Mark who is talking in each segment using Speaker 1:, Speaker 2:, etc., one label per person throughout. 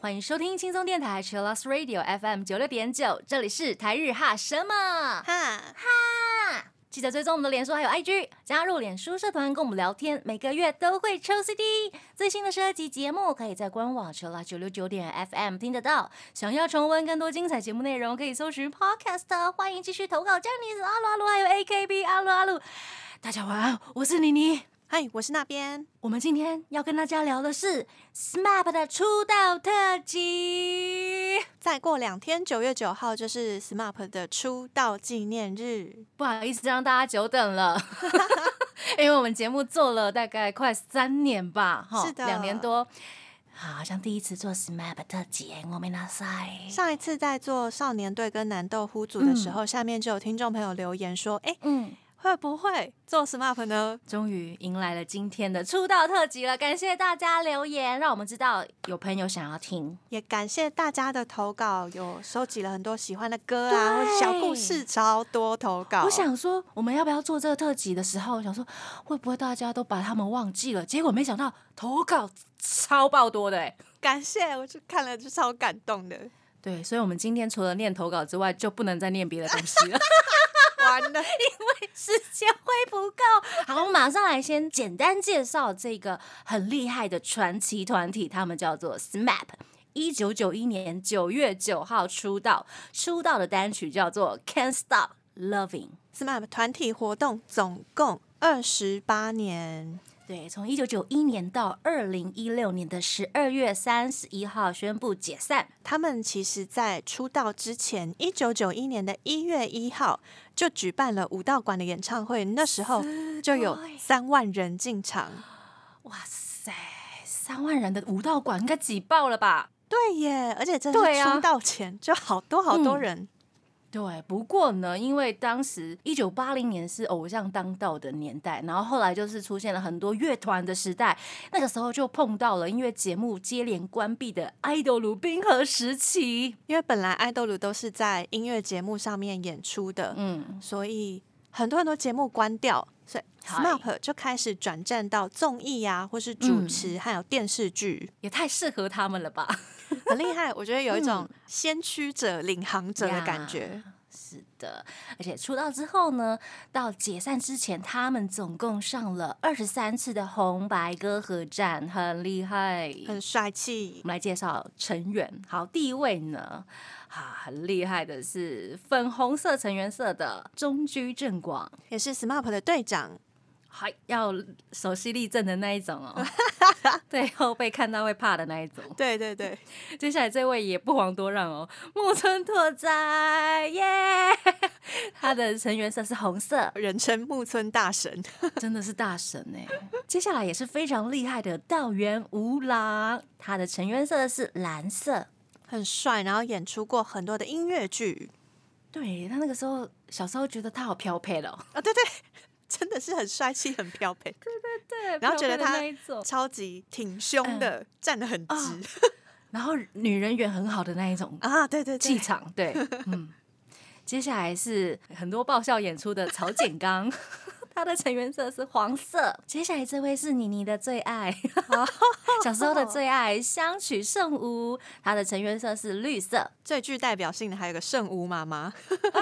Speaker 1: 欢迎收听轻松电台 Chillus Radio FM 九六点九，这里是台日哈什么。
Speaker 2: 哈，
Speaker 1: 哈。记得追踪我们的脸书还有 IG，加入脸书社团跟我们聊天，每个月都会抽 CD。最新的十二集节目可以在官网求啦九六九点 FM 听得到。想要重温更多精彩节目内容，可以搜寻 Podcast。欢迎继续投稿 j a n i c e 阿鲁阿鲁还有 AKB 阿鲁阿鲁。大家晚安，我是妮妮。
Speaker 2: 嗨，我是那边。
Speaker 1: 我们今天要跟大家聊的是 SMAP 的出道特辑。
Speaker 2: 再过两天，九月九号就是 SMAP 的出道纪念日。
Speaker 1: 不好意思让大家久等了，因为我们节目做了大概快三年吧，哈，
Speaker 2: 是的
Speaker 1: 两年多。好像第一次做 SMAP 特辑，我没拿塞。
Speaker 2: 上一次在做少年队跟南豆呼组的时候，下面就有听众朋友留言说：“哎、
Speaker 1: 嗯，
Speaker 2: 会不会做 SMAP 呢
Speaker 1: 终于迎来了今天的出道特辑了，感谢大家留言，让我们知道有朋友想要听。？”
Speaker 2: 也感谢大家的投稿，有收集了很多喜欢的歌啊，或者小故事，超多投稿。
Speaker 1: 我想说，我们要不要做这个特辑的时候，想说会不会大家都把他们忘记了？结果没想到投稿超爆多的哎。
Speaker 2: 感谢，我就看了就超感动的。
Speaker 1: 对，所以我们今天除了念投稿之外，就不能再念别的东西了，
Speaker 2: 完了，
Speaker 1: 时间会不够。好，我们马上来先简单介绍这个很厉害的传奇团体，他们叫做 SMAP。一九九一年九月九号出道，出道的单曲叫做《Can't Stop Loving》。
Speaker 2: SMAP 团体活动总共二十八年。
Speaker 1: 对，从一九九一年到二零一六年的十二月三十一号宣布解散。
Speaker 2: 他们其实，在出道之前，一九九一年的一月一号就举办了武道馆的演唱会，那时候就有三万人进场。
Speaker 1: 哇塞，三万人的武道馆应该挤爆了吧？
Speaker 2: 对耶，而且真
Speaker 1: 对啊
Speaker 2: 是出道前就好多好多
Speaker 1: 嗯
Speaker 2: 人。
Speaker 1: 对，不过呢，因为当时一九八零年是偶像当道的年代，然后后来就是出现了很多乐团的时代，那个时候就碰到了音乐节目接连关闭的爱豆鲁冰河时期。
Speaker 2: 因为本来爱豆鲁都是在音乐节目上面演出的，
Speaker 1: 嗯，
Speaker 2: 所以很多很多节目关掉，所以 SMAP 就开始转战到综艺啊，或是主持，还有电视剧，
Speaker 1: 也太适合他们了吧？
Speaker 2: 很厉害。我觉得有一种先驱者、领航者的感觉。
Speaker 1: 是的，而且出道之后呢，到解散之前，他们总共上了二十三次的红白歌合战，很厉害。
Speaker 2: 很帅气
Speaker 1: 我，们来介绍成员。好，第一位呢，啊，很厉害的是粉红色成员色的中居正广，
Speaker 2: 也是 SMAP 的队长。
Speaker 1: 还要手犀利正的那一种哦，对后被看到会怕的那一种。
Speaker 2: 对对对，
Speaker 1: 接下来这位也不遑多让哦，木村拓哉耶，他的成员色是红色，
Speaker 2: 人称木村大神。
Speaker 1: 真的是大神哎。接下来也是非常厉害的道元吾郎，他的成员色是蓝色。
Speaker 2: 很帅，然后演出过很多的音乐剧
Speaker 1: 对他那个时候小时候觉得他好飘配了、哦，
Speaker 2: 啊，对对，真的是很帅气、很飘配，
Speaker 1: 对对对
Speaker 2: 然后觉得他超级挺胸的，站得很直。
Speaker 1: 然后女人缘很好的那一种
Speaker 2: 啊，对对对，
Speaker 1: 气场，对，嗯。接下来是很多爆笑演出的曹景刚，他的成员色是黄色。接下来这位是妮妮的最爱，小时候的最爱 香取圣屋，它的成员色是绿色。
Speaker 2: 最具代表性的还有个圣屋妈妈
Speaker 1: 哎，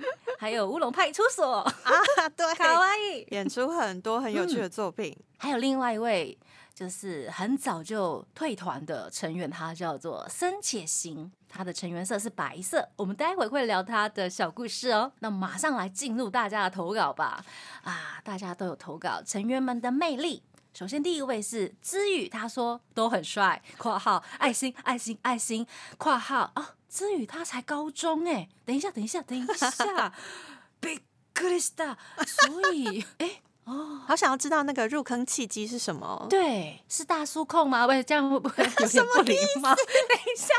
Speaker 1: 还有乌龙派出所，
Speaker 2: 啊，对，
Speaker 1: 卡哇伊。
Speaker 2: 演出很多很有趣
Speaker 1: 嗯
Speaker 2: 的作品。
Speaker 1: 还有另外一位，就是很早就退团的成员，他叫做森且行，他的成员色是白色。我们待会会聊他的小故事哦。那马上来进入大家的投稿吧。啊，大家都有投稿成员们的魅力。首先第一位是知宇，他说都很帅（括号爱心爱心爱心）（括号啊，知宇他才高中哎，等一下等一下等一下，びっくりした。所以哎。
Speaker 2: 好想要知道那个入坑契机是什么？
Speaker 1: 对，是大叔控吗？喂，这样会不会 有点不礼貌？等一下，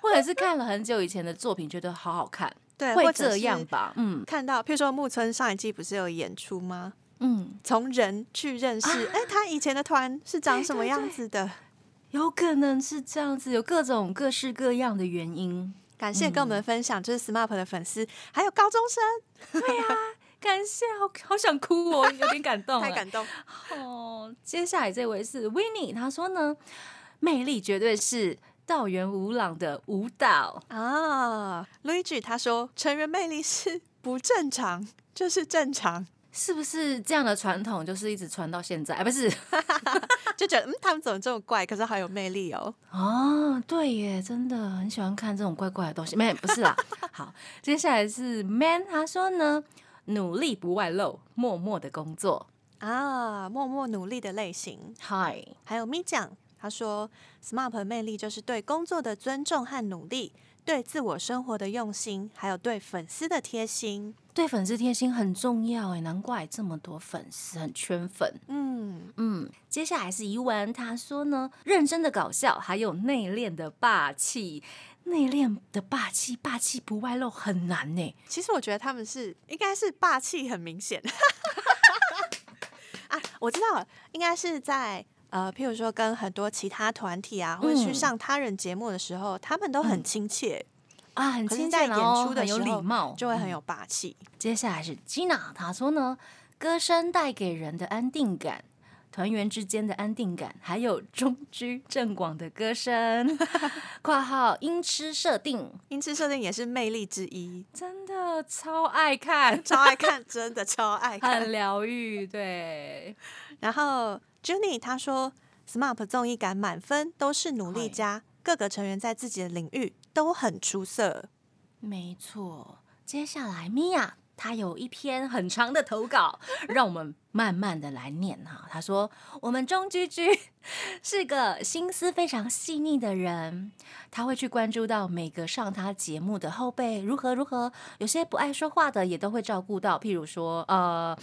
Speaker 1: 或者是看了很久以前的作品，觉得好好看，
Speaker 2: 对，
Speaker 1: 会这样吧？嗯
Speaker 2: 看到，譬如说木村上一季不是有演出吗？
Speaker 1: 嗯，
Speaker 2: 从人去认识，哎、他以前的团是长什么样子的？
Speaker 1: 有可能是这样子，有各种各式各样的原因。
Speaker 2: 感谢跟我们分享，就是 SMAP 的粉丝，还有高中生，
Speaker 1: 对呀、感谢，好好想哭哦，有点感动，
Speaker 2: 太感动。
Speaker 1: 哦。接下来这位是 w i n n i e 他说呢，魅力绝对是道元无朗的舞蹈。
Speaker 2: 啊，Luigi 他说成员魅力是不正常，就是正常，
Speaker 1: 是不是这样的传统就是一直传到现在？啊，不是
Speaker 2: 就觉得嗯，他们怎么这么怪，可是好有魅力哦。
Speaker 1: 哦，对耶，真的很喜欢看这种怪怪的东西。没，不是啦。好，接下来是 Man，他说呢，努力不外露，默默的工作。
Speaker 2: 啊，默默努力的类型。
Speaker 1: 嗨，
Speaker 2: 还有咪酱，他说 SMART 魅力就是对工作的尊重和努力，对自我生活的用心，还有对粉丝的贴心。
Speaker 1: 对粉丝贴心很重要哎，难怪这么多粉丝很圈粉。
Speaker 2: 嗯，
Speaker 1: 嗯，接下来是怡文，他说呢，认真的搞笑，还有内敛的霸气。内敛的霸气，霸气不外露很难呢。
Speaker 2: 其实我觉得他们是应该是霸气很明显 啊，我知道了，应该是在。呃，譬如说跟很多其他团体啊，或者去
Speaker 1: 嗯
Speaker 2: 上他人节目的时候，他们都很亲切，
Speaker 1: 啊，很亲切，
Speaker 2: 演出的
Speaker 1: 有礼貌，嗯
Speaker 2: 就会很有霸气。
Speaker 1: 接下来是 Gina，她说呢，歌声带给人的安定感，团员之间的安定感，还有中居正广的歌声（ 括号音痴设定
Speaker 2: 音痴设定也是魅力之一，），
Speaker 1: 真的超爱看，
Speaker 2: 超爱看，真的超爱看
Speaker 1: 很。疗愈。对，
Speaker 2: 然后 Juni 他说，SMAP 综艺感满分，都是努力家，各个成员在自己的领域都很出色。
Speaker 1: 没错。接下来米娅。他有一篇很长的投稿，让我们慢慢的来念哈。他说：“我们钟居居 是个心思非常细腻的人，他会去关注到每个上他节目的后辈如何如何，有些不爱说话的也都会照顾到，譬如说呃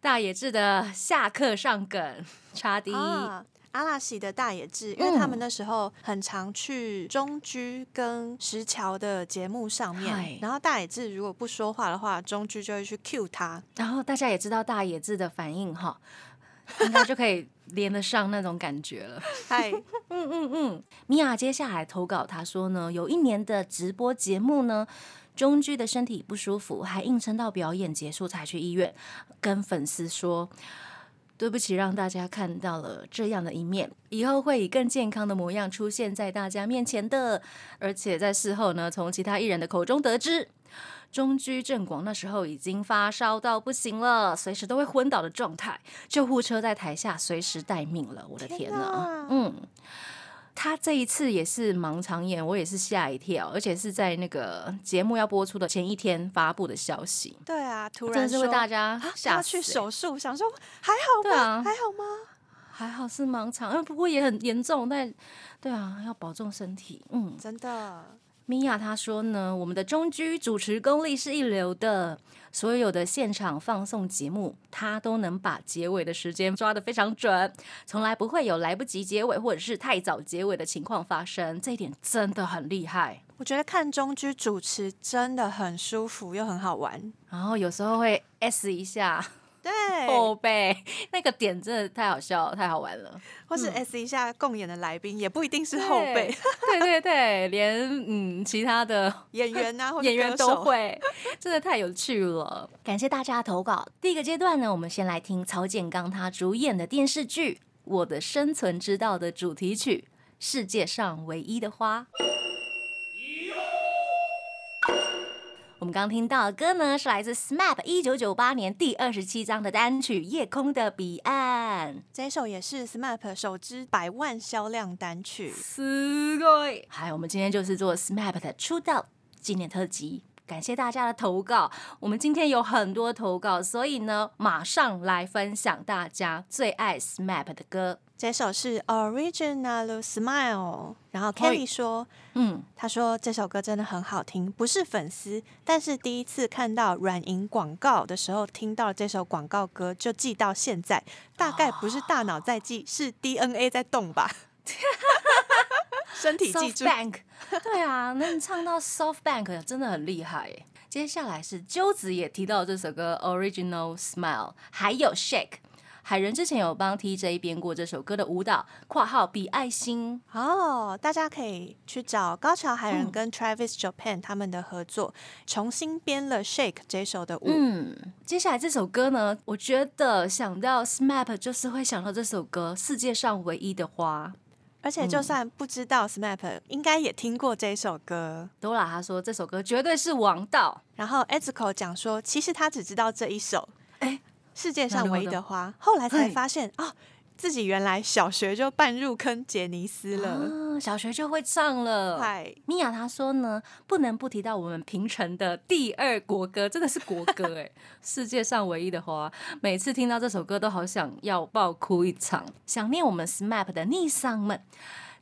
Speaker 1: 大野智的下课上梗差第一，
Speaker 2: 啊，阿拉西的大野智，因为他们
Speaker 1: 嗯
Speaker 2: 那时候很常去中居跟石桥的节目上
Speaker 1: 嗨
Speaker 2: 面，然后大野智如果不说话的话，中居就会去 cue 他。
Speaker 1: 然后大家也知道大野智的反应哈，应该就可以连得上那种感觉了。
Speaker 2: 嗨，
Speaker 1: 嗯嗯嗯，米娅接下来投稿，她说呢，有一年的直播节目呢，中居的身体不舒服，还硬撑到表演结束才去医院，跟粉丝说。对不起，让大家看到了这样的一面，以后会以更健康的模样出现在大家面前的。而且在事后呢，从其他艺人的口中得知，中居正广那时候已经发烧到不行了，随时都会昏倒的状态，救护车在台下随时待命了。我的天
Speaker 2: 天
Speaker 1: 哪
Speaker 2: 哪！
Speaker 1: 嗯，他这一次也是盲肠炎，我也是吓一跳，而且是在那个节目要播出的前一天发布的消息，
Speaker 2: 对啊，突然说
Speaker 1: 为大家吓死欸、
Speaker 2: 手术，想说还好吗？还好吗？
Speaker 1: 还好是盲肠，呃，不过也很严重，但对啊，要保重身体。嗯，
Speaker 2: 真的，
Speaker 1: 米娅她说呢，我们的中居主持功力是一流的，所有的现场放送节目，他都能把结尾的时间抓得非常准，从来不会有来不及结尾或者是太早结尾的情况发生，这一点真的很厉害。
Speaker 2: 我觉得看中居主持真的很舒服又很好玩。
Speaker 1: 然后有时候会 S 一下
Speaker 2: 对，
Speaker 1: 后背，那个点真的太好笑了，太好玩了。
Speaker 2: 或是 S 一下共演的来宾，也不一定是后辈
Speaker 1: 对对对，连嗯其他的
Speaker 2: 演员啊，或者
Speaker 1: 演员都。会，真的太有趣了。感谢大家的投稿。第一个阶段呢，我们先来听曹建刚他主演的电视剧《我的生存之道》的主题曲《世界上唯一的花》。我们刚听到的歌呢，是来自 SMAP 一九九八年第二十七张的单曲《夜空的彼岸》。
Speaker 2: 这一首也是 SMAP 首支百万销量单曲。
Speaker 1: すごい！还有，我们今天就是做 SMAP 的出道纪念特辑，感谢大家的投稿。我们今天有很多投稿，所以呢，马上来分享大家最爱 SMAP 的歌。
Speaker 2: 这首是 Original Smile，然后
Speaker 1: 嗨
Speaker 2: Kelly 说，
Speaker 1: 嗯，
Speaker 2: 他说这首歌真的很好听，不是粉丝，但是第一次看到软银广告的时候，听到这首广告歌就记到现在，大概不是大脑在记，是 DNA 在动吧？身体记住。
Speaker 1: Softbank，对啊，能唱到 Softbank 真的很厉害耶。接下来是鸠子也提到这首歌 Original Smile，还有 Shake，海仁之前有帮 TJ 编过这首歌的舞蹈，括号比爱心。
Speaker 2: 哦，大家可以去找高桥海人
Speaker 1: 嗯
Speaker 2: 跟 Travis Japan 他们的合作，重新编了《Shake》这首的舞。
Speaker 1: 嗯，接下来这首歌呢，我觉得想到 SMAP 就是会想到这首歌《世界上唯一的花》。
Speaker 2: 而且就算不知道 SMAP，、应该也听过这首歌。
Speaker 1: Dora 他说这首歌绝对是王道。
Speaker 2: 然后 Ezuko 讲说，其实他只知道这一首，
Speaker 1: 哎
Speaker 2: 世界上唯一的花，
Speaker 1: な
Speaker 2: 后来才
Speaker 1: 嘿
Speaker 2: 发现哦，自己原来小学就半入坑杰尼斯了。
Speaker 1: 啊，小学就会唱了。
Speaker 2: 嗨，
Speaker 1: 米娅她说呢，不能不提到我们平成的第二国歌，真的是国歌 哎，世界上唯一的花。每次听到这首歌，都好想要爆哭一场，想念我们 SMAP 的逆桑们。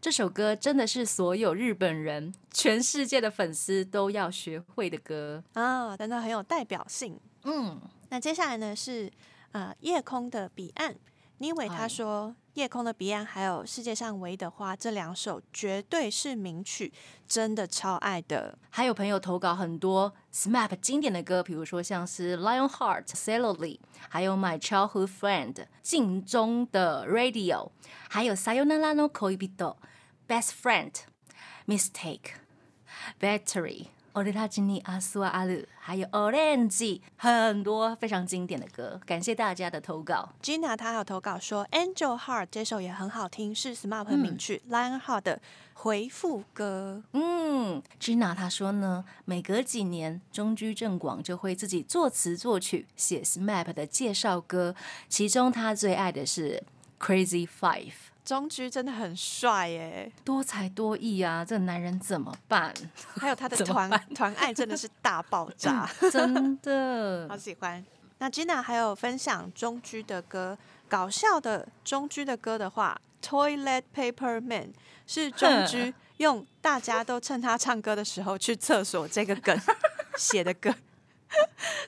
Speaker 1: 这首歌真的是所有日本人、全世界的粉丝都要学会的歌。
Speaker 2: 啊，真的很有代表性。
Speaker 1: 嗯，
Speaker 2: 那接下来呢是呃夜空的彼岸。妮伟他
Speaker 1: 嗨
Speaker 2: 说，《夜空的彼岸》还有《世界上唯一的花》这两首绝对是名曲，真的超爱的。
Speaker 1: 还有朋友投稿很多 SMAP 经典的歌，比如说像是 Lionheart、Cellulite，还有 My Childhood Friend、镜中的 Radio，还有 Sayonara no Koibito、Best Friend、Mistake、Battery。オレたちに明日はある，还有 Orange，很多非常经典的歌，感谢大家的投稿。
Speaker 2: Gina 她还有投稿说，《Angel Heart》这首也很好听，是 SMAP 名曲、Lionheart 的回复歌。
Speaker 1: 嗯，Gina 她说呢，每隔几年，中居正广就会自己作词作曲写 SMAP 的介绍歌，其中他最爱的是 Crazy Five，
Speaker 2: 中居真的很帅耶，
Speaker 1: 多才多艺啊，这男人怎么办？
Speaker 2: 还有他的 团团爱真的是大爆炸，
Speaker 1: 真的
Speaker 2: 好，喜欢。那 Gina 还有分享中居的歌，搞笑的中居的歌的话，《Toilet Paper Man》是中居用大家都趁他唱歌的时候去厕所这个梗 写的歌。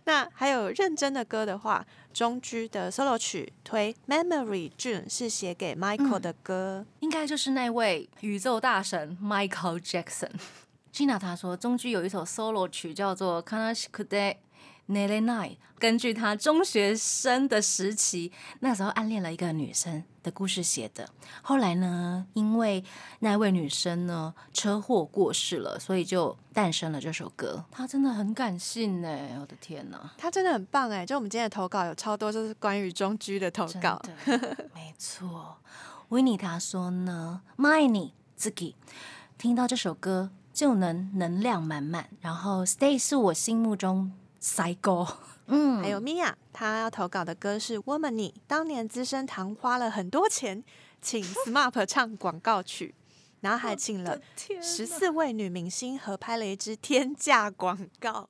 Speaker 2: 那还有认真的歌的话，中居的 solo 曲推《Memory June》是写给 Michael 的歌。
Speaker 1: 应该就是那位宇宙大神 Michael Jackson。Gina 他说，中居有一首 solo 曲叫做《Kanashikude Nere Nai》，根据他中学生的时期，那时候暗恋了一个女生的故事写的。后来呢，因为那位女生呢车祸过世了，所以就诞生了这首歌。他真的很感性呢，我的天哪！
Speaker 2: 他真的很棒哎！就我们今天的投稿有超多，就是关于中居的投稿。
Speaker 1: 的，没错。维尼他说呢 m i n 自己听到这首歌就能能量满满，然后 Stay 是我心目中 psycho，嗯，
Speaker 2: 还有米娅，她要投稿的歌是《Woman》，当年资生堂花了很多钱请 Smart 唱广告曲，然后还请了十四位女明星合拍了一支天价广告。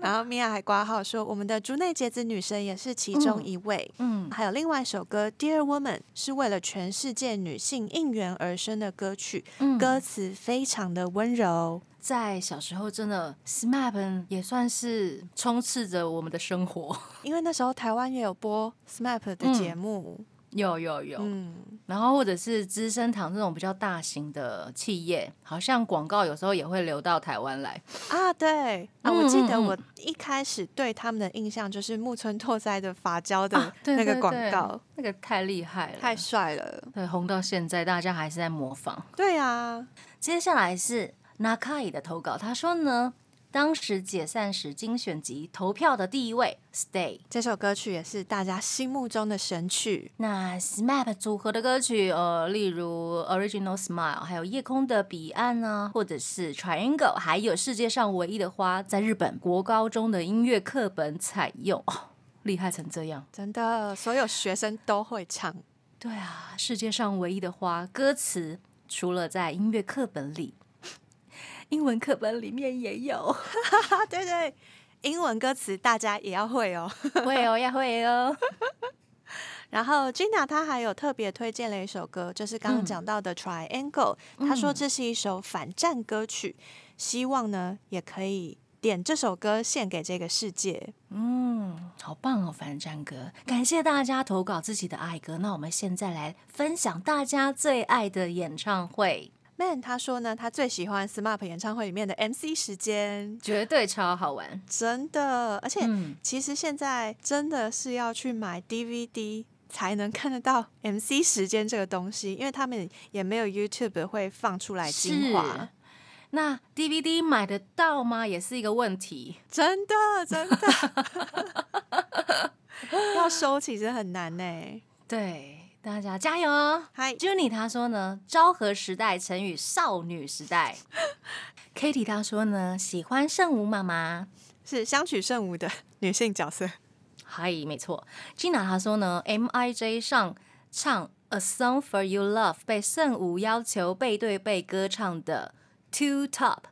Speaker 2: 然后米娅还挂号说，我们的竹内结子女神也是其中一位。
Speaker 1: 嗯，
Speaker 2: 还有另外一首歌《Dear Woman》是为了全世界女性应援而生的歌曲，
Speaker 1: 嗯。
Speaker 2: 歌词非常的温柔。
Speaker 1: 在小时候真的 SMAP 也算是充斥着我们的生活，
Speaker 2: 因为那时候台湾也有播 SMAP 的节目，
Speaker 1: 有有有，
Speaker 2: 嗯。
Speaker 1: 然后或者是资生堂这种比较大型的企业，好像广告有时候也会流到台湾来。
Speaker 2: 啊，对。啊，
Speaker 1: 嗯
Speaker 2: 我记得我一开始对他们的印象就是木村拓哉的发胶的那个广
Speaker 1: 对。对
Speaker 2: 告，
Speaker 1: 那个太厉害了，
Speaker 2: 太帅了。
Speaker 1: 对红到现在，大家还是在模仿。
Speaker 2: 对啊，
Speaker 1: 接下来是 Nakai 的投稿，他说呢，当时解散时精选集投票的第一位 Stay。
Speaker 2: 这首歌曲也是大家心目中的神曲。
Speaker 1: 那 SMAP 组合的歌曲，呃，例如 Original Smile，还有夜空的彼岸啊，或者是 Triangle，还有世界上唯一的花，在日本国高中的音乐课本采用，哦，厉害成这样。
Speaker 2: 真的，所有学生都会唱。
Speaker 1: 对啊，世界上唯一的花，歌词除了在音乐课本里，英文课本里面也有。
Speaker 2: 啊，对对，英文歌词大家也要会哦。
Speaker 1: 会哦，要会哦。
Speaker 2: 然后 Gina 她还有特别推荐了一首歌，就是刚刚
Speaker 1: 嗯
Speaker 2: 讲到的 Triangle，、她说这是一首反战歌曲，希望呢也可以点这首歌献给这个世界。
Speaker 1: 嗯，好棒哦，反战歌！感谢大家投稿自己的爱歌。那我们现在来分享大家最爱的演唱会，
Speaker 2: Man 他说呢，他最喜欢 SMAP 演唱会里面的 MC 时间，
Speaker 1: 绝对超好玩。
Speaker 2: 真的，而且
Speaker 1: 嗯，
Speaker 2: 其实现在真的是要去买 DVD 才能看得到 MC 时间这个东西，因为他们也没有 YouTube 会放出来精华。
Speaker 1: 那 DVD 买得到吗？也是一个问题。
Speaker 2: 真的，真的，要收其实很难呢。
Speaker 1: 对，大家加油哦！
Speaker 2: 嗨
Speaker 1: Junie 他说呢，昭和时代成语少女时代。Kitty 他说呢，喜欢圣母妈妈。
Speaker 2: 是相取圣母的女性角色。
Speaker 1: 嗨，没错。Gina 他说呢，MIJ 上唱《A Song for You Love》被圣母要求背对背歌唱的 Two Top，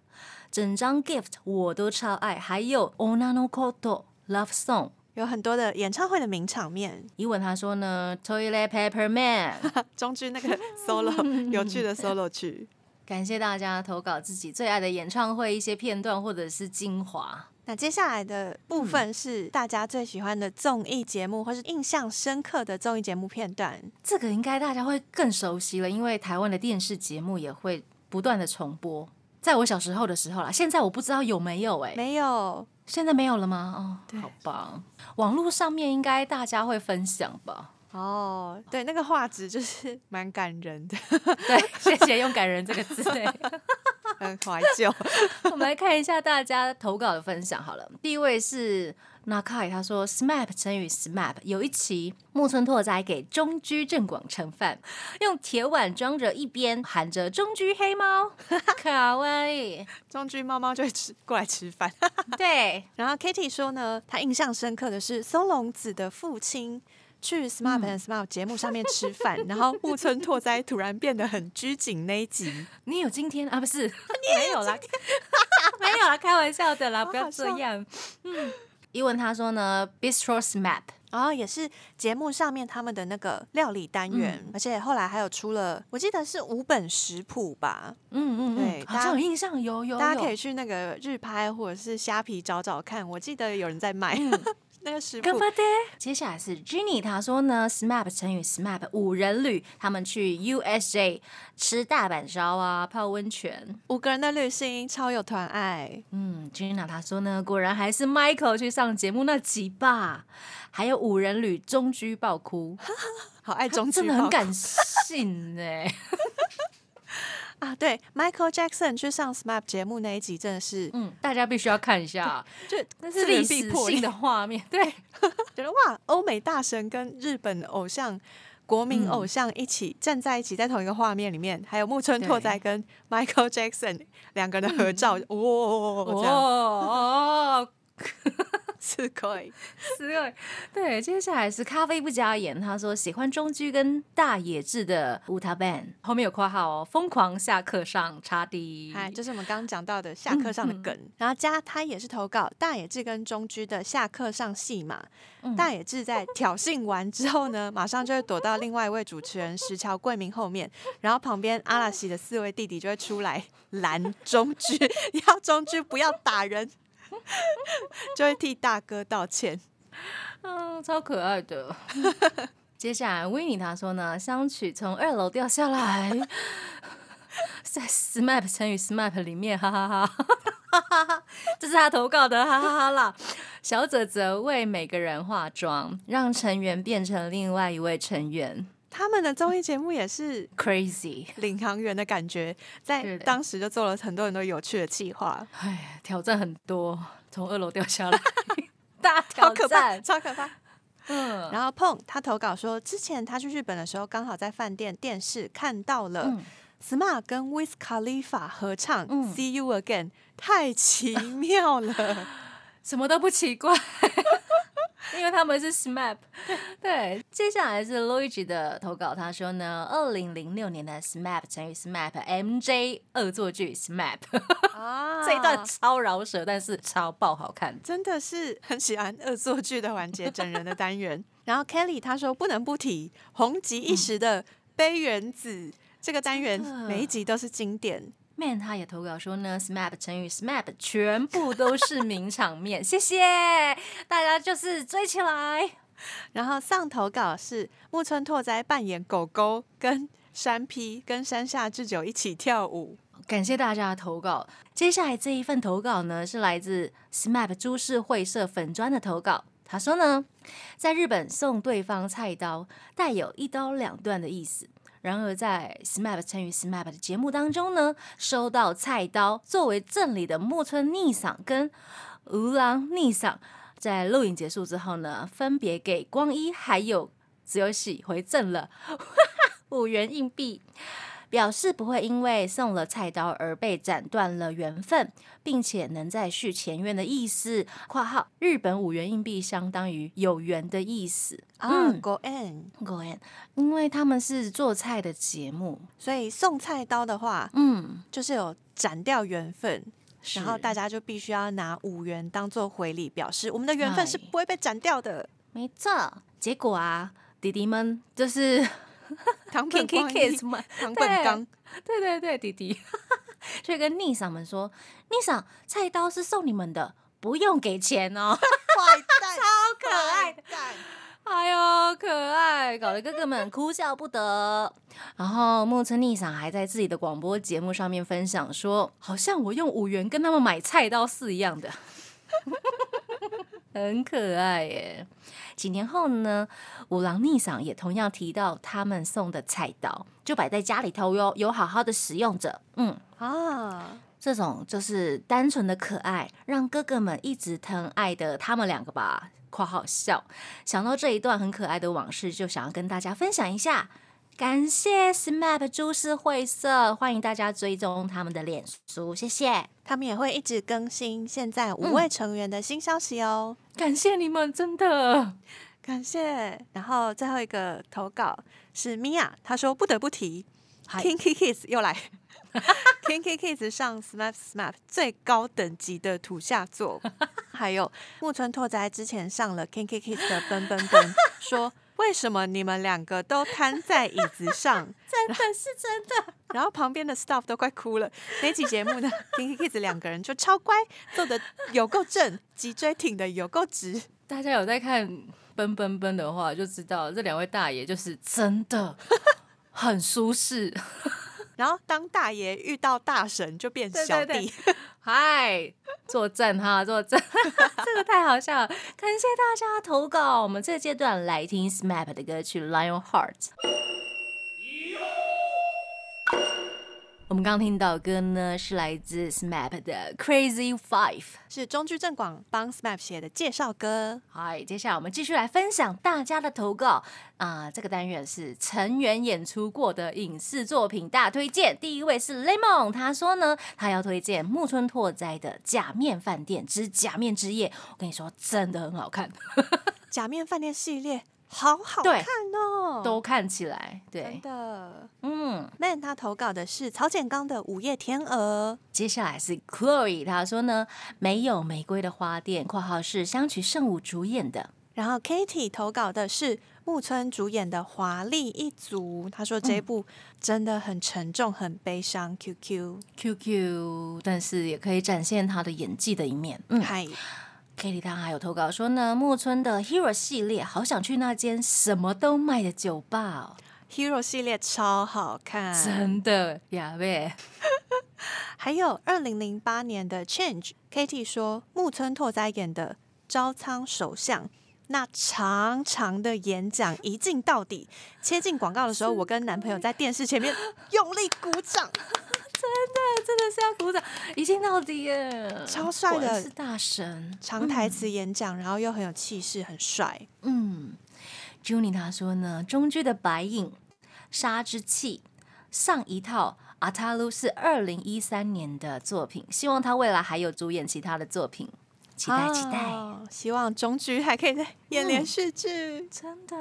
Speaker 1: 整张 Gift 我都超爱，还有 Onano Koto Love Song。
Speaker 2: 有很多的演唱会的名场面，
Speaker 1: 伊文他说呢，Toilet Paper Man。
Speaker 2: 中居那个 solo 有趣的 solo 曲。
Speaker 1: 感谢大家投稿自己最爱的演唱会一些片段或者是精华。
Speaker 2: 那接下来的部分是大家最喜欢的综艺节目，或是印象深刻的综艺节目片段。
Speaker 1: 这个应该大家会更熟悉了，因为台湾的电视节目也会不断的重播。在我小时候的时候啦，现在我不知道有没有哎、
Speaker 2: 没有，
Speaker 1: 现在没有了吗？哦，
Speaker 2: 对
Speaker 1: 好吧，网络上面应该大家会分享吧？
Speaker 2: 哦，对，那个画质就是蛮感人的，
Speaker 1: 对，谢谢用“感人”这个字。对，
Speaker 2: 很怀旧。
Speaker 1: 我们来看一下大家投稿的分享好了。第一位是 Nakai，他说 “SMAP” 成语 “SMAP” 有一期木村拓哉给中居正广盛饭，用铁碗装着，一边喊着“中居黑猫”，卡哇伊。
Speaker 2: 中居猫猫就会吃过来吃饭。
Speaker 1: 对，
Speaker 2: 然后 Kitty 说呢，她印象深刻的是松隆子的父亲。去 Smart and Smile 节目上面吃饭，然后木村拓哉突然变得很拘谨那一集，
Speaker 1: 你有今天啊？不是，没有啦，没有啦，开玩笑的啦，不要这样。嗯，伊文他说呢，Bistro Smap
Speaker 2: 然后也是节目上面他们的那个料理单元，而且后来还有出了，我记得是五本食谱吧，
Speaker 1: 嗯嗯
Speaker 2: 对
Speaker 1: 嗯，好像有印象，有有，
Speaker 2: 大家可以去那个日拍或者是虾皮找找看，我记得有人在卖、那个食谱
Speaker 1: 干。接下来是 Ginny，她说呢，SMAP 成语 SMAP 五人旅，他们去 USJ 吃大阪烧啊，泡温泉。
Speaker 2: 五个人的旅行超有团爱，
Speaker 1: 嗯，Gina 她说呢，果然还是 Michael 去上节目那集吧。还有五人旅中居爆哭，
Speaker 2: 好爱中
Speaker 1: 真的很感性哎、
Speaker 2: 啊！对，Michael Jackson 去上 SMAP 节目那一集真的是，
Speaker 1: 嗯，大家必须要看一下，
Speaker 2: 就
Speaker 1: 那是历史
Speaker 2: 破
Speaker 1: 性的画面。对，
Speaker 2: 觉得哇，欧美大神跟日本偶像。国民偶像一起站在一起，在同一个画面里面，还有木村拓哉跟 Michael Jackson 两个人的合照，哇、
Speaker 1: 哦，
Speaker 2: 是可以。
Speaker 1: 是哦，对，接下来是咖啡不加盐，他说喜欢中居跟大野智的乌塔 ban，后面有括号哦，疯狂下课上叉 D，
Speaker 2: 嗨，就是我们刚刚讲到的下课上的梗。然后加他也是投稿大野智跟中居的下课上戏嘛。大野智在挑衅完之后呢，马上就会躲到另外一位主持人石桥贵明后面，然后旁边阿拉西的四位弟弟就会出来拦中居，要中居不要打人，就会替大哥道歉。
Speaker 1: 嗯，超可爱的。接下来维尼他说呢，香曲从二楼掉下来，在 SMAP 成语 SMAP 里面，哈哈哈。这是他投稿的，哈哈哈啦！小泽泽为每个人化妆，让成员变成另外一位成员
Speaker 2: 他们的综艺节目也是
Speaker 1: ，crazy！
Speaker 2: 领航员的感觉，在当时就做了很多很多有趣的计划，
Speaker 1: 哎，挑战很多，从二楼掉下来，大
Speaker 2: 超
Speaker 1: 挑战。
Speaker 2: 超可怕。
Speaker 1: 嗯，
Speaker 2: 然后碰他投稿说，之前他去日本的时候，刚好在饭店电视看到了
Speaker 1: 嗯
Speaker 2: Smart 跟 Wiz Khalifa 合唱《
Speaker 1: 嗯
Speaker 2: See You Again》，太奇妙了。
Speaker 1: 什么都不奇怪，因为他们是 SMAP。对，接下来是 Luigi 的投稿，他说呢，二零零六年的 SMAP 成语 SMAP MJ 恶作剧 SMAP
Speaker 2: 啊
Speaker 1: 这一段超饶舌，但是超爆好看。
Speaker 2: 真的是很喜欢恶作剧的环节，整人的单元。然后 Kelly 他说不能不提红极一时的杯原子。这个单元每一集都是经典，
Speaker 1: Man 他也投稿说呢，SMAP 成语 SMAP 全部都是名场面，谢谢大家，就是追起来。
Speaker 2: 然后上投稿是木村拓哉扮演狗狗，跟山 P 跟山下智久一起跳舞。
Speaker 1: 感谢大家的投稿。接下来这一份投稿呢，是来自 SMAP 株式会社粉砖的投稿。他说呢，在日本送对方菜刀带有一刀两断的意思。然而在 SMAP 参与 SMAP 的节目当中呢，收到菜刀作为赠礼的木村逆嗓跟吴郎逆嗓，在录影结束之后呢，分别给光一还有只有喜回赠了五元硬币。表示不会因为送了菜刀而被斩断了缘分，并且能再续前缘的意思。（括号日本五元硬币相当于有缘的意思。）
Speaker 2: 啊，Go in
Speaker 1: Go in，因为他们是做菜的节目，
Speaker 2: 所以送菜刀的话，
Speaker 1: 嗯，
Speaker 2: 就是有斩掉缘分，然后大家就必须要拿五元当做回礼，表示我们的缘分是
Speaker 1: 哎
Speaker 2: 不会被斩掉的。
Speaker 1: 没错。结果啊，弟弟们就是
Speaker 2: 堂
Speaker 1: K
Speaker 2: 本本刚，
Speaker 1: 对对对，弟弟，就跟逆嫂们说，逆嫂菜刀是送你们的，不用给钱哦。
Speaker 2: 坏蛋，超
Speaker 1: 可爱
Speaker 2: 的。蛋。
Speaker 1: 哎呦，可爱，搞得哥哥们哭笑不得。然后木村逆嗓还在自己的广播节目上面分享说，好像我用五元跟他们买菜刀是一样的，很可爱耶。几年后呢，五郎逆嗓也同样提到他们送的菜刀，就摆在家里头哟，有好好的使用着。嗯，
Speaker 2: 啊，
Speaker 1: 这种就是单纯的可爱，让哥哥们一直疼爱的他们两个吧。（括号笑）想到这一段很可爱的往事，就想要跟大家分享一下。感谢 SMAP 株式会社，欢迎大家追踪他们的脸书，谢谢，
Speaker 2: 他们也会一直更新现在五位成员的新消息哦。
Speaker 1: 感谢你们，真的。
Speaker 2: 感谢。然后最后一个投稿是 Mia，，她说不得不提
Speaker 1: 嗨
Speaker 2: Kinky Kids 又来，Kinky Kids 上 SMAP SMAP 最高等级的土下座，还有木村拓哉之前上了 Kinky Kids 的奔奔奔，说为什么你们两个都瘫在椅子上？
Speaker 1: 真的是真的，
Speaker 2: 然后旁边的 staff 都快哭了。那期节目呢，Kinky Kids 两个人就超乖，坐的有够正，脊椎挺的有够直。
Speaker 1: 大家有在看《奔奔奔》的话，就知道这两位大爷就是真的很舒适。
Speaker 2: 然后当大爷遇到大神就变小弟，
Speaker 1: 嗨，作证哈，作证，这个太好笑了！感谢大家投稿，我们这个阶段来听 SMAP 的歌曲《Lion Heart》。我们刚刚听到的歌呢，是来自 SMAP 的《Crazy Five》。
Speaker 2: 是中居正广帮 SMAP 写的介绍歌。
Speaker 1: 嗨，接下来我们继续来分享大家的投稿啊、这个单元是成员演出过的影视作品大推荐。第一位是 Lemon，他说呢，他要推荐木村拓哉的《假面饭店之假面之夜》。我跟你说，真的很好看，
Speaker 2: 假面饭店系列好好看哦，
Speaker 1: 都看起来
Speaker 2: 真
Speaker 1: 对，
Speaker 2: 的。
Speaker 1: 嗯。
Speaker 2: Man 他投稿的是曹简刚的《午夜天鹅》，
Speaker 1: 接下来是 Chloe，他说呢，没有玫瑰的花店（括号是香取慎吾主演的）。
Speaker 2: 然后 Katie 投稿的是木村主演的《华丽一族》，他说这一部真的很沉重、很悲伤。
Speaker 1: QQ，QQ，但是也可以展现他的演技的一面。嗯
Speaker 2: 嗨，
Speaker 1: ，Kitty 他还有投稿说呢，木村的 Hero 系列，好想去那间什么都卖的酒吧、
Speaker 2: Hero 系列超好看，
Speaker 1: 哦，真的呀喂。
Speaker 2: 还有二零零八年的 Change，Katie 说木村拓哉演的招仓首相。那长长的演讲一镜到底，切进广告的时候，我跟男朋友在电视前面用力鼓掌，
Speaker 1: 真的是要鼓掌，一镜到底耶，
Speaker 2: 超帅的
Speaker 1: 是大神。
Speaker 2: 长台词演讲，然后又很有气势，很帅。
Speaker 1: 嗯，Juni 他说呢，中居的白影、杀之气上一套阿塔鲁是二零一三年的作品，希望他未来还有主演其他的作品，期待期待。
Speaker 2: 哦希望中居还可以再演连续剧。
Speaker 1: 真的，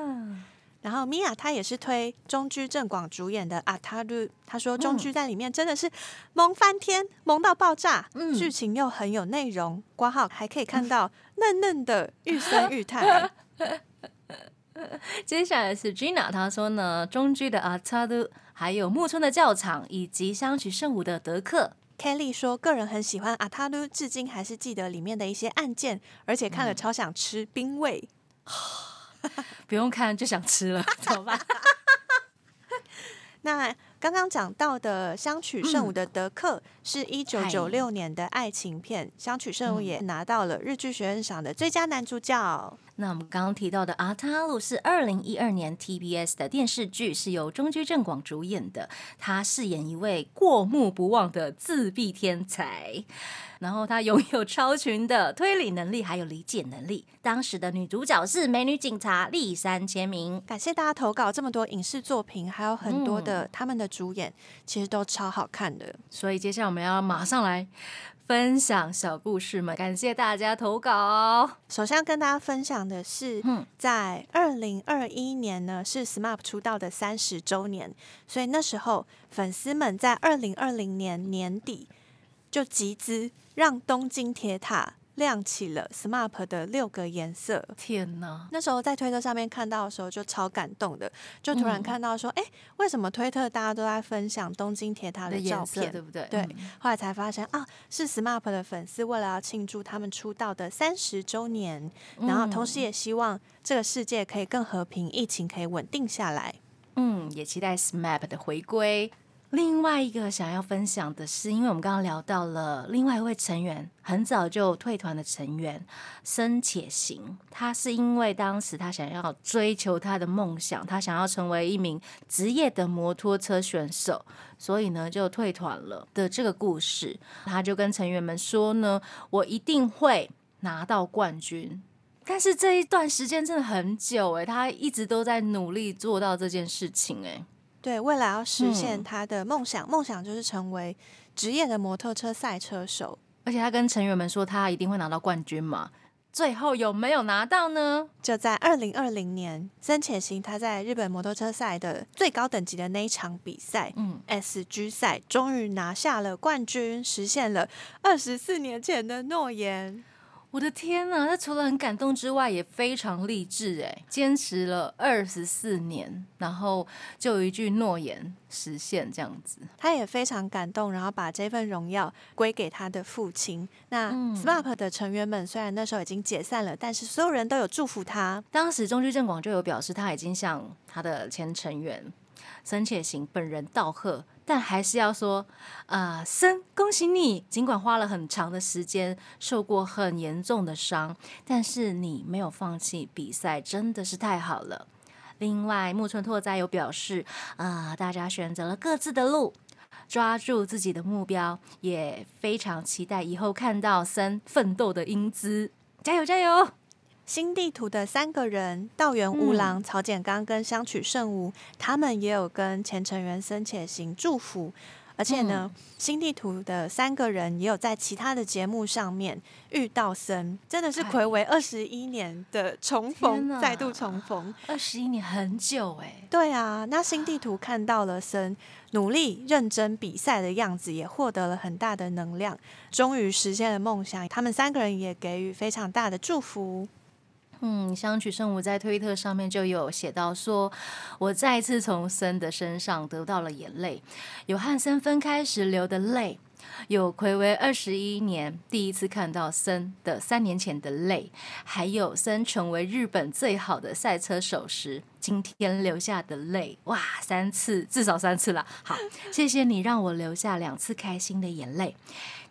Speaker 2: 然后米娅她也是推中居正广主演的《阿塔鲁》，她说中居在里面真的是萌翻天，萌到爆炸，
Speaker 1: 嗯
Speaker 2: 剧情又很有内容，挂号还可以看 到嫩嫩的玉森玉太。
Speaker 1: 接下来是 Gina，她说呢，中居的阿塔鲁，还有木村的教场，以及相取圣武的德克。
Speaker 2: Kelly 说个人很喜欢阿塔鲁，至今还是记得里面的一些案件，而且看了超想吃冰味。
Speaker 1: 不用看就想吃了，怎么办？
Speaker 2: 那刚刚讲到的《相取圣舞》的德克是一九九
Speaker 1: 嗨
Speaker 2: 六年的爱情片，《相取圣舞》
Speaker 1: 嗯
Speaker 2: 也拿到了日剧学院赏的最佳男主角。
Speaker 1: 那我们刚刚提到的《阿塔鲁》是二零一二年 TBS 的电视剧，是由中居正广主演的。他饰演一位过目不忘的自闭天才，然后他拥有超群的推理能力，还有理解能力。当时的女主角是美女警察立山千明。
Speaker 2: 感谢大家投稿这么多影视作品，还有很多的他们的主演，其实都超好看的。
Speaker 1: 所以接下来我们要马上来分享小故事们，感谢大家投稿哦。
Speaker 2: 首先要跟大家分享的是，
Speaker 1: 嗯
Speaker 2: 在二零二一年呢是 SMAP 出道的三十周年，所以那时候粉丝们在二零二零年年底就集资让东京铁塔亮起了 SMAP 的六个颜色。
Speaker 1: 天哪！
Speaker 2: 那时候在推特上面看到的时候就超感动的，就突然
Speaker 1: 嗯
Speaker 2: 看到说，哎、为什么推特大家都在分享东京铁塔
Speaker 1: 的
Speaker 2: 的照片？
Speaker 1: 对不对？
Speaker 2: 对
Speaker 1: 嗯
Speaker 2: 后来才发现啊，是 SMAP 的粉丝为了要庆祝他们出道的三十周年，然后同时也希望这个世界可以更和平，疫情可以稳定下来。
Speaker 1: 嗯，也期待 SMAP 的回归。另外一个想要分享的是，因为我们刚刚聊到了另外一位成员很早就退团的成员森且行，他是因为当时他想要追求他的梦想，他想要成为一名职业的摩托车选手，所以呢就退团了的这个故事。他就跟成员们说呢，我一定会拿到冠军。但是这一段时间真的很久诶，他一直都在努力做到这件事情诶。
Speaker 2: 对，为了要实现
Speaker 1: 嗯
Speaker 2: 他的梦想，梦想就是成为职业的摩托车赛车手。
Speaker 1: 而且他跟成员们说他一定会拿到冠军嘛，最后有没有拿到呢？
Speaker 2: 就在二零二零年，森且行他在日本摩托车赛的最高等级的那一场比赛。
Speaker 1: 嗯
Speaker 2: ，SG 赛终于拿下了冠军，实现了二十四年前的诺言。
Speaker 1: 我的天呐，他除了很感动之外，也非常励志哎，坚持了二十四年，然后就有一句诺言实现这样子。
Speaker 2: 他也非常感动，然后把这份荣耀归给他的父亲。那
Speaker 1: 嗯
Speaker 2: SMAP 的成员们虽然那时候已经解散了，但是所有人都有祝福他。
Speaker 1: 当时中居正广就有表示，他已经向他的前成员森且行本人道贺，但还是要说，啊、森，恭喜你！尽管花了很长的时间，受过很严重的伤，但是你没有放弃比赛，真的是太好了。另外，木村拓哉有表示，啊、大家选择了各自的路。抓住自己的目标，也非常期待以后看到森奋斗的英姿，加油加油！
Speaker 2: 新地图的三个人道元吾郎、曹简刚跟相取圣吾，他们也有跟前成员森且行祝福。而且呢，新地图的三个人也有在其他的节目上面遇到森，真的是
Speaker 1: 哎
Speaker 2: 暌违二十一年的重逢，再度重逢。
Speaker 1: 二十一年很久哎、
Speaker 2: 对啊，那新地图看到了森努力认真比赛的样子，也获得了很大的能量，终于实现了梦想。他们三个人也给予非常大的祝福。
Speaker 1: 嗯，相取圣母在推特上面就有写到说，我再次从森的身上得到了眼泪，有和森分开时流的泪，有暌违二十一年第一次看到森的三年前的泪，还有森成为日本最好的赛车手时今天流下的泪，哇，三次至少三次啦。好，谢谢你让我流下两次开心的眼泪。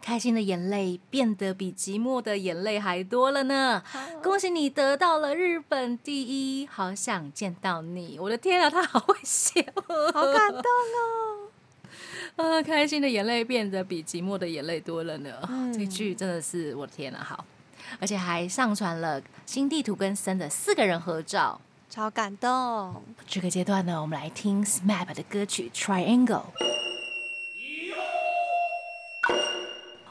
Speaker 1: 开心的眼泪变得比寂寞的眼泪还多了呢！恭喜你得到了日本第一，好想见到你！我的天啊，他好会写哦，
Speaker 2: 好感动哦！
Speaker 1: 啊！开心的眼泪变得比寂寞的眼泪多了呢。
Speaker 2: 嗯
Speaker 1: 这句真的是我的天啊，好，而且还上传了新地图跟森的四个人合照。
Speaker 2: 超感动。
Speaker 1: 这个阶段呢，我们来听 SMAP 的歌曲《Triangle》。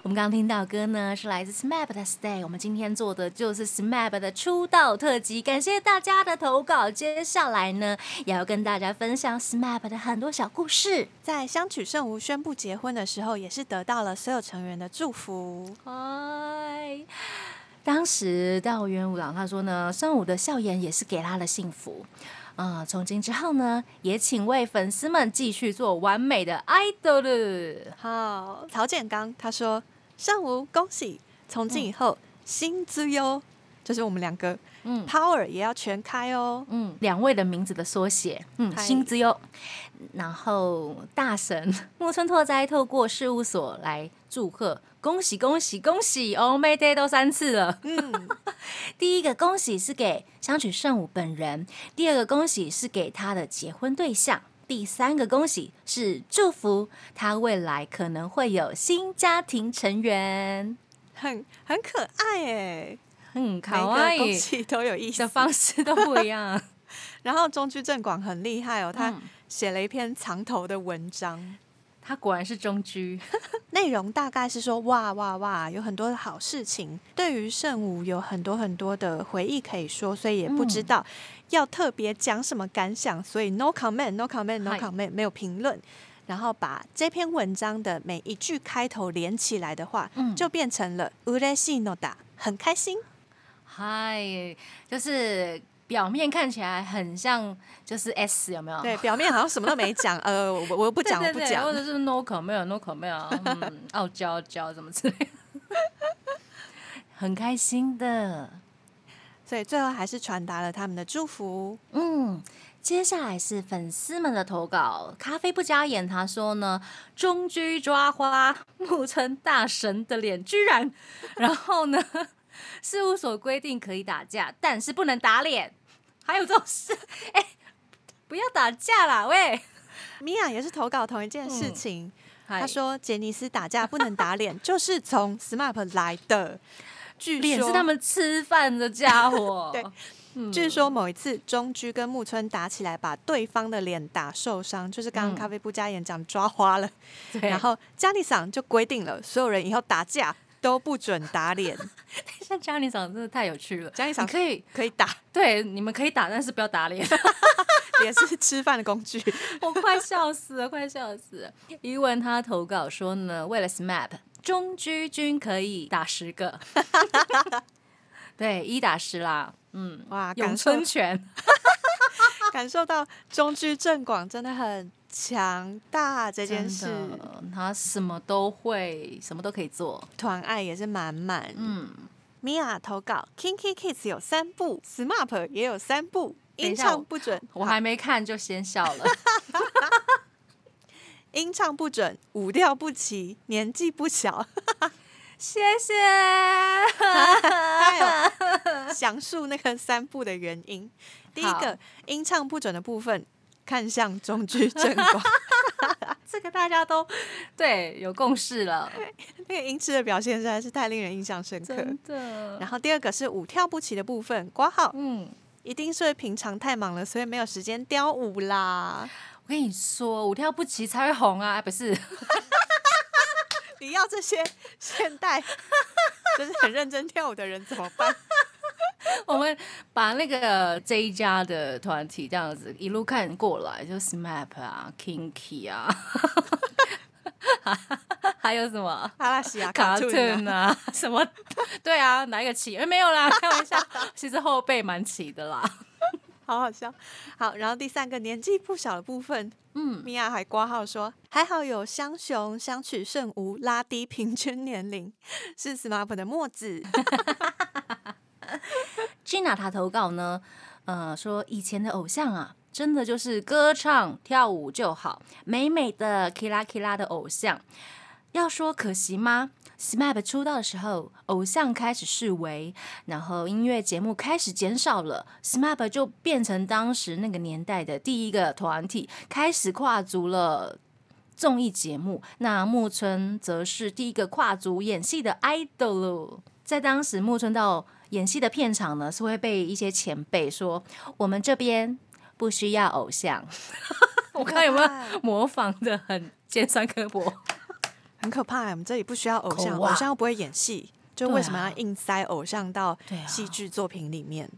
Speaker 1: 我们刚刚听到歌呢，是来自 SMAP 的《Stay》。我们今天做的就是 SMAP 的出道特辑，感谢大家的投稿。接下来呢，也要跟大家分享 SMAP 的很多小故事。
Speaker 2: 在相取圣吾宣布结婚的时候，也是得到了所有成员的祝福。
Speaker 1: 嗨，当时道元武郎他说呢，圣武的笑颜也是给他的幸福。啊、从今之后呢，也请为粉丝们继续做完美的 idol。
Speaker 2: 好，曹建刚他说：“圣吾恭喜，从今以后、新资优就是我们两个
Speaker 1: 嗯
Speaker 2: power 也要全开哦。
Speaker 1: 嗯，两位的名字的缩写，嗯，
Speaker 2: 嗨
Speaker 1: 新之优。然后大神 木村拓哉透过事务所来祝贺，恭喜恭喜恭喜！Oh my day 都三次了。
Speaker 2: 嗯，
Speaker 1: 第一个恭喜是给香取圣武本人，第二个恭喜是给他的结婚对象，第三个恭喜是祝福他未来可能会有新家庭成员。
Speaker 2: 很很可爱哎，
Speaker 1: 嗯，
Speaker 2: 每
Speaker 1: 卡哇
Speaker 2: 个恭
Speaker 1: 伊
Speaker 2: 喜都有意
Speaker 1: 的
Speaker 2: 思。
Speaker 1: 方式都不一样。
Speaker 2: 然后中居正广很厉害哦，他
Speaker 1: 嗯
Speaker 2: 写了一篇藏头的文章，
Speaker 1: 他果然是中居，
Speaker 2: 内容大概是说哇哇哇，有很多的好事情，对于圣武有很多很多的回忆可以说，所以也不知
Speaker 1: 嗯
Speaker 2: 道要特别讲什么感想，所以 no comment no comment no comment 没有评论。然后把这篇文章的每一句开头连起来的话，
Speaker 1: 嗯
Speaker 2: 就变成了 u r e s h i no da，很开心。
Speaker 1: 嗨，就是表面看起来很像就是 S 有没有？
Speaker 2: 对，表面好像什么都没讲，呃，我我不
Speaker 1: 对
Speaker 2: 讲，我不讲
Speaker 1: 或。者是 no comment no comment，嗯，傲娇傲娇什么之类的，很开心的。
Speaker 2: 所以最后还是传达了他们的祝福。
Speaker 1: 嗯，接下来是粉丝们的投稿。咖啡不加盐，他说呢，中居抓花，木村大神的脸居然，然后呢，事务所规定可以打架，但是不能打脸，还有这种事？哎、不要打架啦，喂！
Speaker 2: 米娅也是投稿同一件事情，
Speaker 1: 他
Speaker 2: 他说杰尼斯打架不能打脸，就是从 SMAP 来的。据说
Speaker 1: 脸是他们吃饭的家伙。
Speaker 2: 对
Speaker 1: 嗯
Speaker 2: 据说某一次中居跟木村打起来，把对方的脸打受伤，就是刚咖啡不加盐讲抓花了。
Speaker 1: 对
Speaker 2: 然后加里桑就规定了，所有人以后打架都不准打脸，
Speaker 1: 像家里桑真的太有趣了。
Speaker 2: 加里
Speaker 1: 桑可以
Speaker 2: 可以打，
Speaker 1: 对你们可以打，但是不要打脸。
Speaker 2: 也是吃饭的工具。
Speaker 1: 我快笑死了，快笑死了。余文他投稿说呢，为了 SMAP，中居君可以打十个，对，一打十啦，嗯，
Speaker 2: 哇，
Speaker 1: 咏春拳，
Speaker 2: 感受 到中居正广真的很强大这件事，
Speaker 1: 他什么都会，什么都可以做，
Speaker 2: 团爱也是满满。
Speaker 1: 嗯，
Speaker 2: 米娅投稿，Kinky Kids 有三部，SMAP 也有三部，音唱不准，
Speaker 1: 我还没看就先笑了，
Speaker 2: 音唱不准，舞调不齐，年纪不小，
Speaker 1: 谢谢。
Speaker 2: 还有详述那个三步的原因。第一
Speaker 1: 好
Speaker 2: 个音唱不准的部分，看向中居正广，
Speaker 1: 这个大家都对有共识了，
Speaker 2: 那个音痴的表现实在是太令人印象深刻。然后第二个是舞跳不齐的部分，挂号
Speaker 1: 嗯，
Speaker 2: 一定是平常太忙了，所以没有时间雕舞啦。
Speaker 1: 我跟你说，舞跳不齐才会红啊，不是？
Speaker 2: 你要这些现代就是很认真跳舞的人怎么办？
Speaker 1: 我们把那个这一家的团体这样子一路看过来，就 SMAP 啊、Kinky 啊，还有什么
Speaker 2: 阿拉西亚
Speaker 1: 卡
Speaker 2: cartoon
Speaker 1: 顿
Speaker 2: 啊
Speaker 1: 啊，什么？对啊，哪一个齐？哎、没有啦，开玩笑，其实后背蛮齐的啦。
Speaker 2: 好好笑。好，然后第三个年纪不小的部分，
Speaker 1: 嗯，
Speaker 2: 米娅还挂号说，还好有相雄、相取圣无拉低平均年龄，是 SMAP 的墨子。
Speaker 1: Gina 她投稿呢，呃，说以前的偶像啊，真的就是歌唱跳舞就好，美美的 Kira Kira 的偶像。要说可惜吗？SMAP 出道的时候，偶像开始式微，然后音乐节目开始减少了，SMAP 就变成当时那个年代的第一个团体，开始跨足了。综艺节目，那木村则是第一个跨足演戏的 idol。在当时，木村到演戏的片场呢，是会被一些前辈说：“我们这边不需要偶像。”我看有没有模仿的很尖酸刻薄。
Speaker 2: 很可怕、我们这里不需要偶像，偶像又不会演戏，就为什么要硬塞偶像到戏剧作品里面？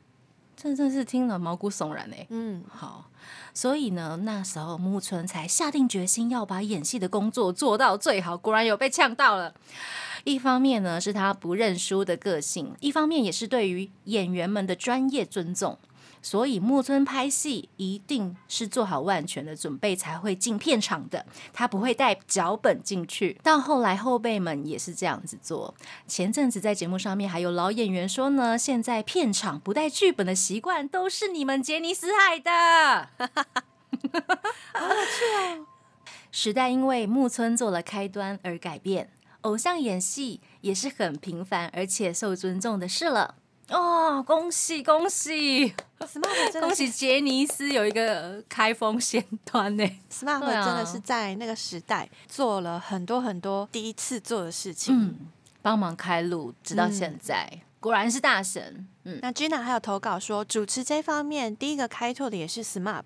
Speaker 1: 这真是听了毛骨悚然哎、
Speaker 2: 嗯，
Speaker 1: 好，所以呢，那时候木村才下定决心要把演戏的工作做到最好。果然有被呛到了。一方面呢是他不认输的个性，一方面也是对于演员们的专业尊重。所以木村拍戏一定是做好万全的准备才会进片场的，他不会带脚本进去。到后来后辈们也是这样子做。前阵子在节目上面还有老演员说呢，现在片场不带剧本的习惯都是你们杰尼斯害的。好有趣哦！时代因为木村做了开端而改变，偶像演戏也是很平凡而且受尊重的事了。哦，恭喜恭喜
Speaker 2: ！Smart
Speaker 1: 恭喜杰尼斯有一个开封先端呢。
Speaker 2: Smart 真的是在那个时代做了很多很多第一次做的事情，
Speaker 1: 帮忙开路，直到现在，果然是大神。
Speaker 2: 嗯，那 Gina 还有投稿说，主持这方面第一个开拓的也是 Smart，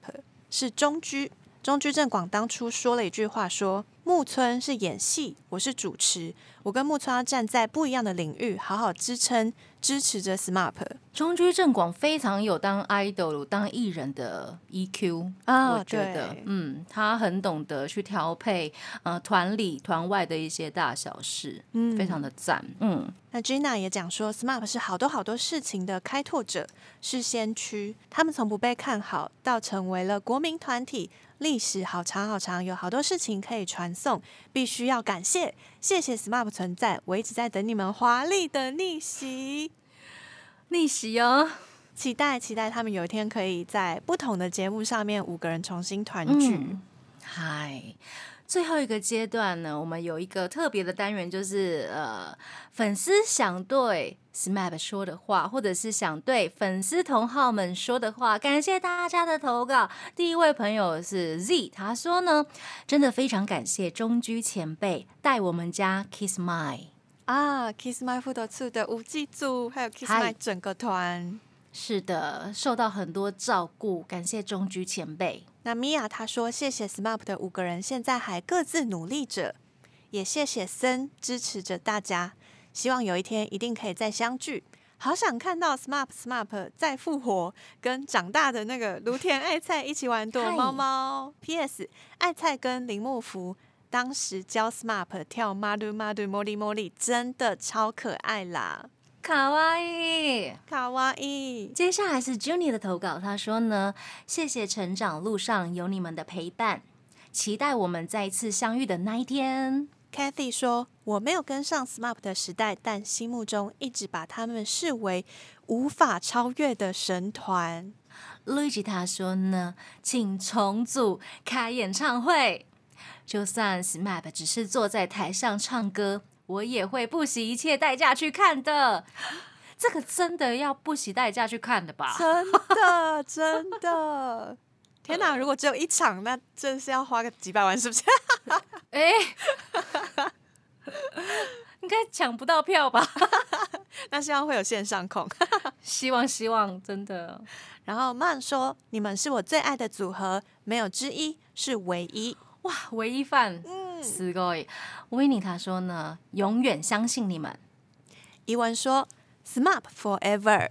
Speaker 2: 是中居。中居正广当初说了一句话，说木村是演戏，我是主持，我跟木村要站在不一样的领域，好好支撑支持着 SMAP。
Speaker 1: 中居正广非常有当 idol 当艺人的 EQ 啊，我觉得，嗯，他很懂得去调配呃团里团外的一些大小事，嗯，非常的赞，嗯。
Speaker 2: 那 Gina 也讲说，SMAP 是好多好多事情的开拓者，是先驱，他们从不被看好到成为了国民团体。历史好长好长，有好多事情可以传送，必须要感谢，谢谢 Smart 存在，我一直在等你们华丽的逆袭，
Speaker 1: 逆袭哦！
Speaker 2: 期待期待他们有一天可以在不同的节目上面五个人重新团聚，
Speaker 1: 嗨。最后一个阶段呢，我们有一个特别的单元，就是呃，粉丝想对 SMAP 说的话，或者是想对粉丝同好们说的话。感谢大家的投稿。第一位朋友是 Z，他说呢，真的非常感谢中居前辈带我们家 Kiss My
Speaker 2: 啊，Kiss My Food 醋的五 G 组，还有 Kiss My 整个团，
Speaker 1: 是的，受到很多照顾，感谢中居前辈。
Speaker 2: 那米娅她说：“谢谢 SMAP 的五个人，现在还各自努力着，也谢谢森支持着大家。希望有一天一定可以再相聚。好想看到 SMAP SMAP 再复活，跟长大的那个芦田爱菜一起玩躲猫猫。P.S. 爱菜跟林木福当时教 SMAP 跳马杜马杜茉莉茉莉，真的超可爱啦。”
Speaker 1: 卡哇伊，
Speaker 2: 卡哇伊。
Speaker 1: 接下来是 Junie 的投稿，他说呢：“谢谢成长路上有你们的陪伴，期待我们再一次相遇的那一天。”
Speaker 2: Kathy 说：“我没有跟上 SMAP 的时代，但心目中一直把他们视为无法超越的神团。”
Speaker 1: Luigi 他说呢：“请重组开演唱会，就算 SMAP 只是坐在台上唱歌。”我也会不惜一切代价去看的，这个真的要不惜代价去看的吧？
Speaker 2: 真的，真的！天哪，如果只有一场，那真是要花个几百万，是不是？哎，
Speaker 1: 应该抢不到票吧？
Speaker 2: 那希望会有线上控，
Speaker 1: 希望希望真的。
Speaker 2: 然后曼说：“你们是我最爱的组合，没有之一，是唯一。”
Speaker 1: 哇，唯一饭。四个维尼他说呢，永远相信你们。
Speaker 2: 伊文说，SMAP forever。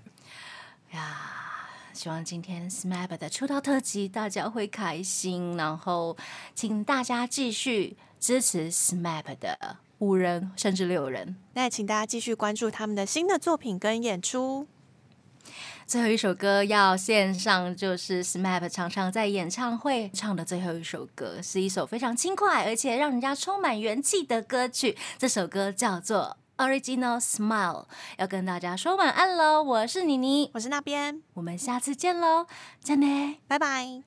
Speaker 1: 呀，希望今天 SMAP 的出道特辑大家会开心，然后请大家继续支持 SMAP 的五人甚至六人。
Speaker 2: 那也请大家继续关注他们的新的作品跟演出。
Speaker 1: 最后一首歌要献上，就是 SMAP 常常在演唱会唱的最后一首歌，是一首非常轻快而且让人家充满元气的歌曲。这首歌叫做《Original Smile》，要跟大家说晚安喽。我是妮妮，
Speaker 2: 我是那边，
Speaker 1: 我们下次见喽，再见，
Speaker 2: 拜拜。